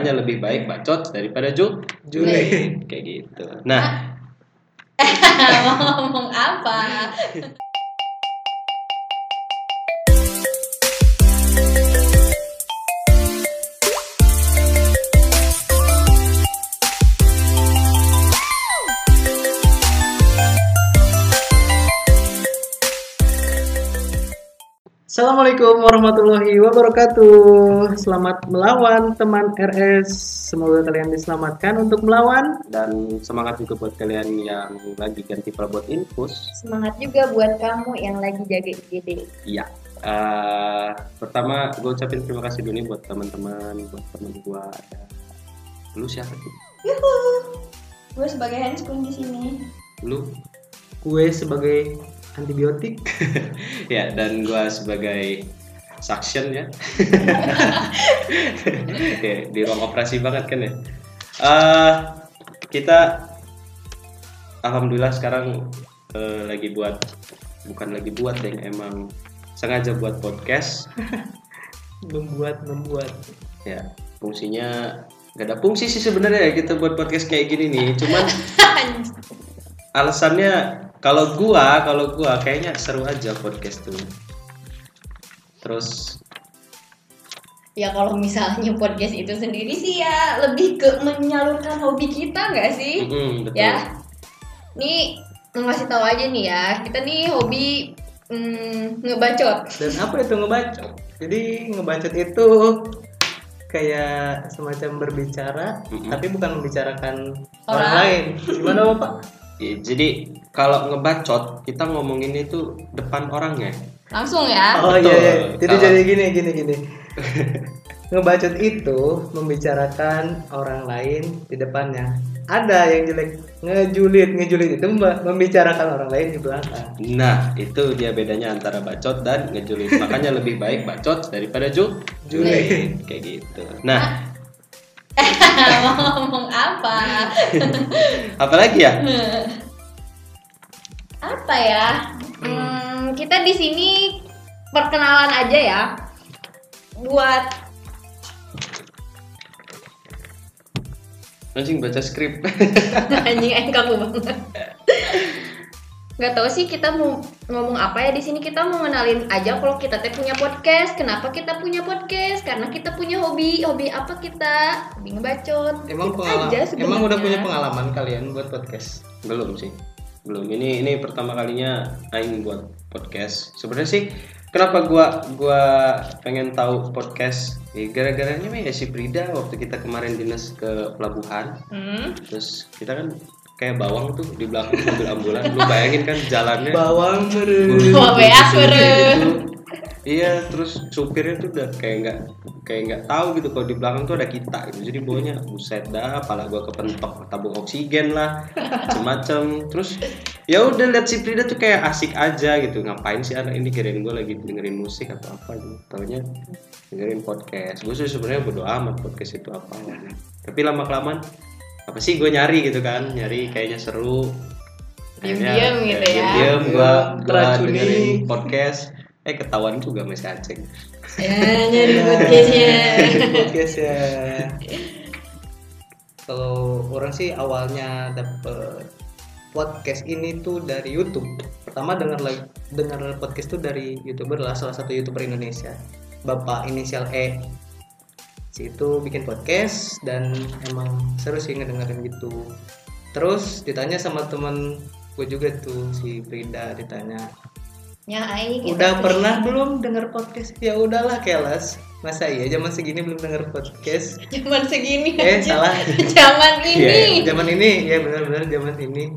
makanya lebih baik bacot daripada ju Jule. kayak gitu. Nah. Mau ngomong apa Assalamualaikum warahmatullahi wabarakatuh. Selamat melawan teman RS. Semoga kalian diselamatkan untuk melawan. dan semangat juga buat kalian yang lagi ganti perabot infus semangat juga buat kamu yang lagi jaga IGD iya Eh, pertama gue ucapin terima kasih dulu nih buat teman-teman buat temen gue ada lu siapa sih Yuhu. gue sebagai handscoon di sini lu Gue sebagai antibiotik. ya dan gue sebagai suction ya ya di ruang operasi banget kan ya Eh, kita alhamdulillah sekarang eh, lagi buat bukan lagi buat yang emang sengaja buat podcast membuat membuat. ya fungsinya gak ada fungsi sih sebenarnya ya kita buat podcast kayak gini nih cuman alasannya kalau gua kalau gua kayaknya seru aja podcast tuh terus ya kalau misalnya podcast itu sendiri sih ya lebih ke menyalurkan hobi kita nggak sih mm, betul ya nih ngasih tahu aja nih ya kita nih hobi mm, ngebacot Dan apa itu ngebacot? Jadi ngebacot itu kayak semacam berbicara, Mm-mm. tapi bukan membicarakan orang, Orang. lain. Gimana bapak? Ya, jadi kalau ngebacot kita ngomongin itu depan orangnya langsung ya Oh Betul. iya, iya. Jadi Kalau- jadi gini gini gini. Ngebacot itu membicarakan orang lain di depannya. Ada yang jelek ngejulit, ngejulit itu mem- membicarakan orang lain di belakang. nah itu dia bedanya antara bacot dan ngejulit makanya lebih baik bacot daripada ju Julit. kayak gitu nah mau ngomong apa apalagi ya apa ya? Hmm, kita di sini perkenalan aja ya. Buat anjing baca skrip. Anjing aing kaku banget. Nggak tahu sih kita mau ngomong apa ya. Di sini kita mau ngenalin aja kalau kita teh punya podcast. Kenapa kita punya podcast? Karena kita punya hobi. Hobi apa kita? Hobi ngebacot. Emang Gitu pengalaman, aja emang udah punya pengalaman kalian buat podcast? belum sih belum. Ini ini pertama kalinya aing buat podcast. Sebenarnya sih kenapa gua gua pengen tahu podcast? Ya, gara-garanya mah ya si Prida waktu kita kemarin dinas ke pelabuhan. Hmm. terus kita kan kayak bawang tuh di belakang mobil ambulan. Lu bayangin kan jalannya. Bawang meren. Iya terus supirnya tuh udah kayak nggak kayak nggak tahu gitu kalau di belakang tuh ada kita gitu. Jadi bawahnya buset dah pala gua kepentok tabung oksigen lah macam-macam terus ya udah lihat si Frida tuh kayak asik aja gitu. Ngapain sih anak ini kirain gue lagi dengerin musik atau apa gitu. Taunya dengerin podcast. Gue sih sebenarnya bodo amat podcast itu apa. Tapi lama kelamaan apa sih gue nyari gitu kan. Nyari kayaknya seru. Diam-diam gitu ya. diam gue dengerin podcast eh ketahuan juga masih aceng ya nyari podcastnya podcast ya. Kalau orang sih awalnya dapet podcast ini tuh dari YouTube. Pertama dengar lagi dengar podcast tuh dari youtuber lah salah satu youtuber Indonesia, Bapak inisial E. Si itu bikin podcast dan emang seru sih ngedengerin gitu. Terus ditanya sama temen gue juga tuh si Frida ditanya ya aing kita udah punya- pernah belum denger podcast? Ya udahlah kelas masa iya zaman segini belum denger podcast? Zaman segini eh aja. salah. Zaman ini. zaman ini. Ya benar-benar zaman ini.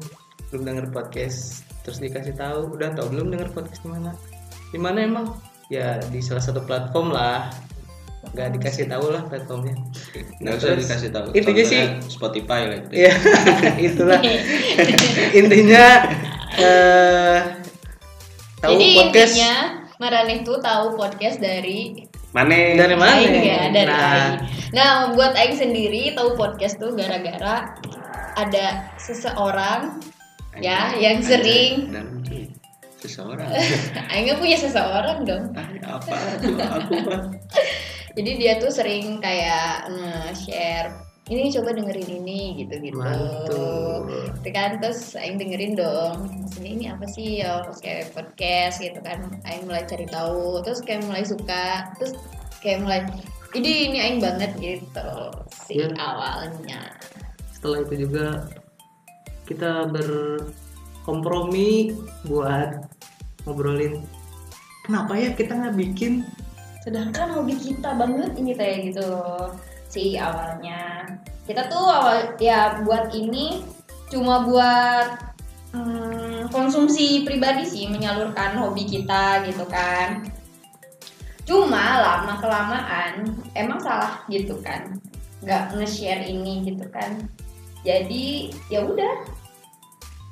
Belum denger podcast. Terus dikasih tahu udah tau belum denger podcast di mana? Di mana emang? Ya di salah satu platform lah. Nggak dikasih tahu lah platformnya. Nggak usah dikasih tahu. intinya sih. Spotify lah gitu. ya itulah. Intinya eh tahu Jadi podcast? intinya Maraneh tuh tahu podcast dari mana dari mana? Aing ya, dari nah Aing. Nah, buat Aing sendiri tahu podcast tuh gara-gara ada seseorang ya yang sering dan seseorang. Aing nggak punya seseorang dong. Ah, apa? Tuh aku mah. Jadi dia tuh sering kayak nge-share ini coba dengerin ini Mantul. Gitu kan terus Aing dengerin dong maksudnya ini apa sih ya kayak podcast gitu kan Aing mulai cari tahu terus kayak mulai suka terus kayak mulai ini ini Aing banget gitu si Ya. awalnya setelah itu juga kita berkompromi buat ngobrolin kenapa ya kita nggak bikin sedangkan hobi kita banget ini kayak gitu si awalnya. Kita tuh awal ya buat ini cuma buat hmm, konsumsi pribadi sih menyalurkan hobi kita gitu kan. Cuma lama kelamaan emang salah gitu kan. Nggak nge-share ini gitu kan. Jadi ya udah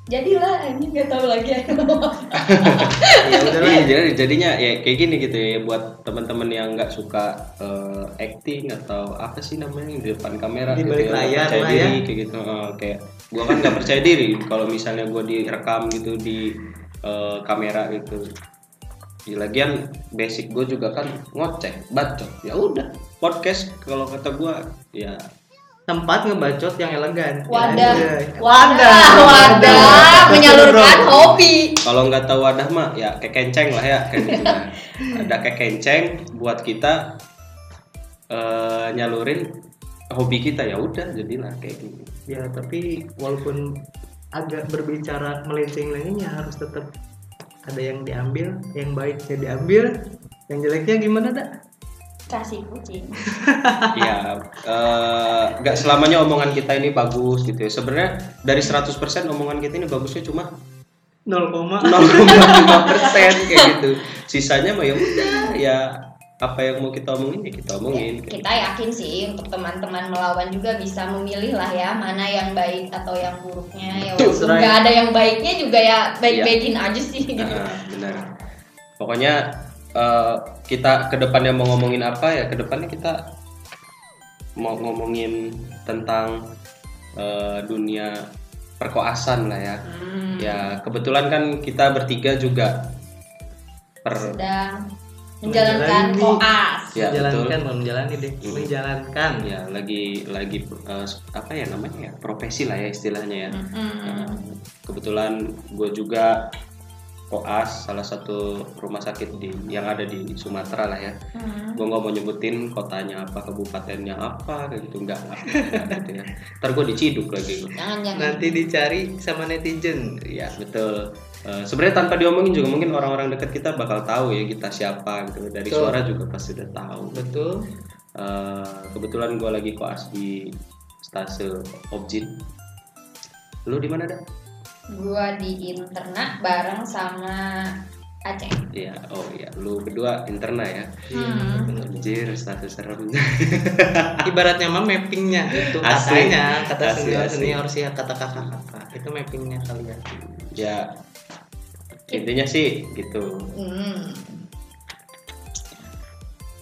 jadilah ini nggak tahu lagi ya udahlah Iya, jadi jadinya ya kayak gini gitu ya buat teman-teman yang nggak suka eh, acting atau apa sih namanya di depan kamera Di gitu balik ya, layar percaya lah diri ya. kayak gitu. Eh, kayak gua kan nggak percaya diri kalau misalnya gua direkam gitu di eh, kamera gitu. Di lagian basic gue juga kan ngocek bacot. Ya udah podcast kalau kata gua ya tempat ngebacot yang elegan. Wadah. Ya, wadah. Wadah. Menyalurkan hobi. Kalau nggak tahu wadah mah ya kayak kenceng lah ya kayak gitu. Ada kayak kenceng buat kita eh, nyalurin hobi kita. Ya udah jadilah kayak gini ya tapi walaupun agak berbicara melenceng-lenceng ya harus tetap ada yang diambil yang baiknya diambil yang jeleknya gimana dak kasih kucing ya eh, nggak selamanya omongan kita ini bagus gitu ya. Sebenarnya dari 100% omongan kita ini bagusnya cuma 0, 0,5 persen kayak gitu. Sisanya mah ya udah ya apa yang mau kita omongin ya kita omongin. Kita yakin sih untuk teman-teman melawan juga bisa memilih lah ya mana yang baik atau yang buruknya. Ya nggak ada yang baiknya juga ya baik-baikin aja sih. Gitu. Nah, benar. Pokoknya eh, kita ke depannya mau ngomongin apa ya ke depannya kita mau ngomongin tentang eh, dunia perkoasan lah ya. Hmm, Ya kebetulan kan kita bertiga juga per sedang menjalankan Menjalani. koas ya betul. menjalankan belum menjalani deh Hmm. menjalankan Ya lagi lagi eh, apa ya namanya ya profesi lah ya istilahnya ya. Mm-mm. Kebetulan gue juga koas salah satu rumah sakit di yang ada di Sumatera lah ya. Hmm. gue nggak mau nyebutin kotanya apa kabupatennya apa kayak gitu enggak lah enggak gitu ya. Ntar gue diciduk lagi. Jangan jangan. Nanti dicari sama netizen. Ya betul. Eh, sebenarnya tanpa diomongin juga mungkin orang-orang dekat kita bakal tahu ya kita siapa gitu. Dari Betul. suara juga pasti udah tahu. Betul. Eh, kebetulan gue lagi koas di stase Objin lu di mana dah gua di internet bareng sama Aceh Iya, oh iya, lu berdua interna ya. Hmm. Anjir, stase serem. ibaratnya mah mappingnya itu Asli. katanya kata Asli, senior asli. senior sih kata kakak kakak itu mappingnya kalian ya intinya sih gitu. Hmm.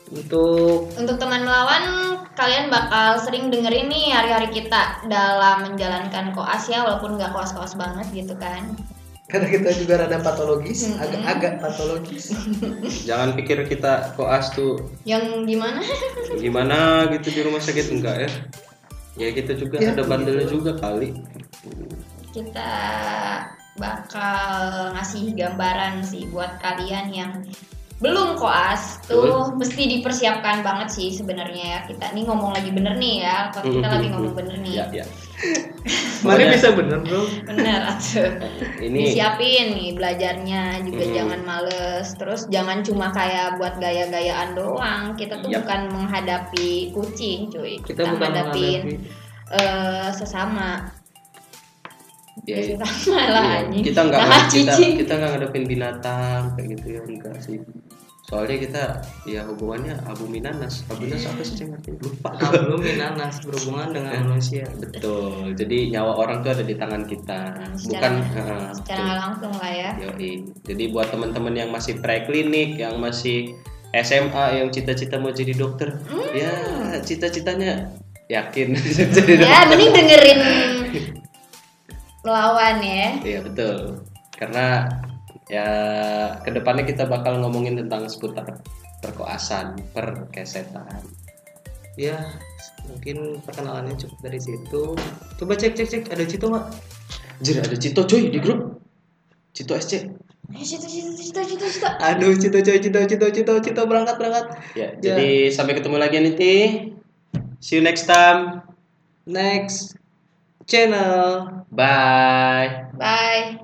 Untuk Untuk teman melawan, kalian bakal sering dengerin nih hari-hari kita dalam menjalankan koas ya, walaupun nggak koas-koas banget gitu kan. karena kita juga rada patologis agak-agak patologis Jangan pikir kita koas tuh Yang gimana? gimana gitu di rumah sakit enggak ya. Ya kita juga Ya, ada bandelnya juga kali. kita bakal ngasih gambaran sih buat kalian yang belum koas tuh mesti dipersiapkan banget sih sebenarnya ya. Kita nih ngomong lagi bener nih ya. Kalau kita lagi ngomong bener nih. Ya, ya. mana Pokoknya- bisa bener bro. Bener atuh Ini disiapin nih belajarnya. Juga Mm. jangan males. Terus jangan cuma kayak buat gaya-gayaan doang. Kita tuh Yap. bukan menghadapi kucing cuy. Kita bukan menghadapin menghadapi. eh, sesama ya, ya, lah iya, anjing. kita enggak Nah, kita kita enggak ngadepin binatang kayak gitu ya enggak sih. Soalnya kita ya hubungannya abu minanas. Abu minanas apa sih Ceng? artinya? Lupa. belum minanas berhubungan dengan Eh. manusia Betul. Jadi nyawa orang tuh ada di tangan kita. Hmm, Bukan secara- secara nggak langsung lah ya Yoi. Jadi buat teman-teman yang masih preklinik, yang masih SMA, yang cita-cita mau jadi dokter, Hmm. ya cita-citanya yakin jadi ya dokter. mending dengerin melawan ya. Iya betul. Karena ya ke depannya kita bakal ngomongin tentang seputar perkoasan perkesetan ya mungkin perkenalannya cukup dari situ. Coba cek cek cek ada Cito nggak? Jir ada Cito cuy di grup. Cito SC Eh, cita, cita, cita, cita, cita. aduh Cito coy Cito Cito Cito Cito berangkat berangkat. Ya, Ya. jadi sampai ketemu lagi nanti. See you next time. Next channel bye Bye.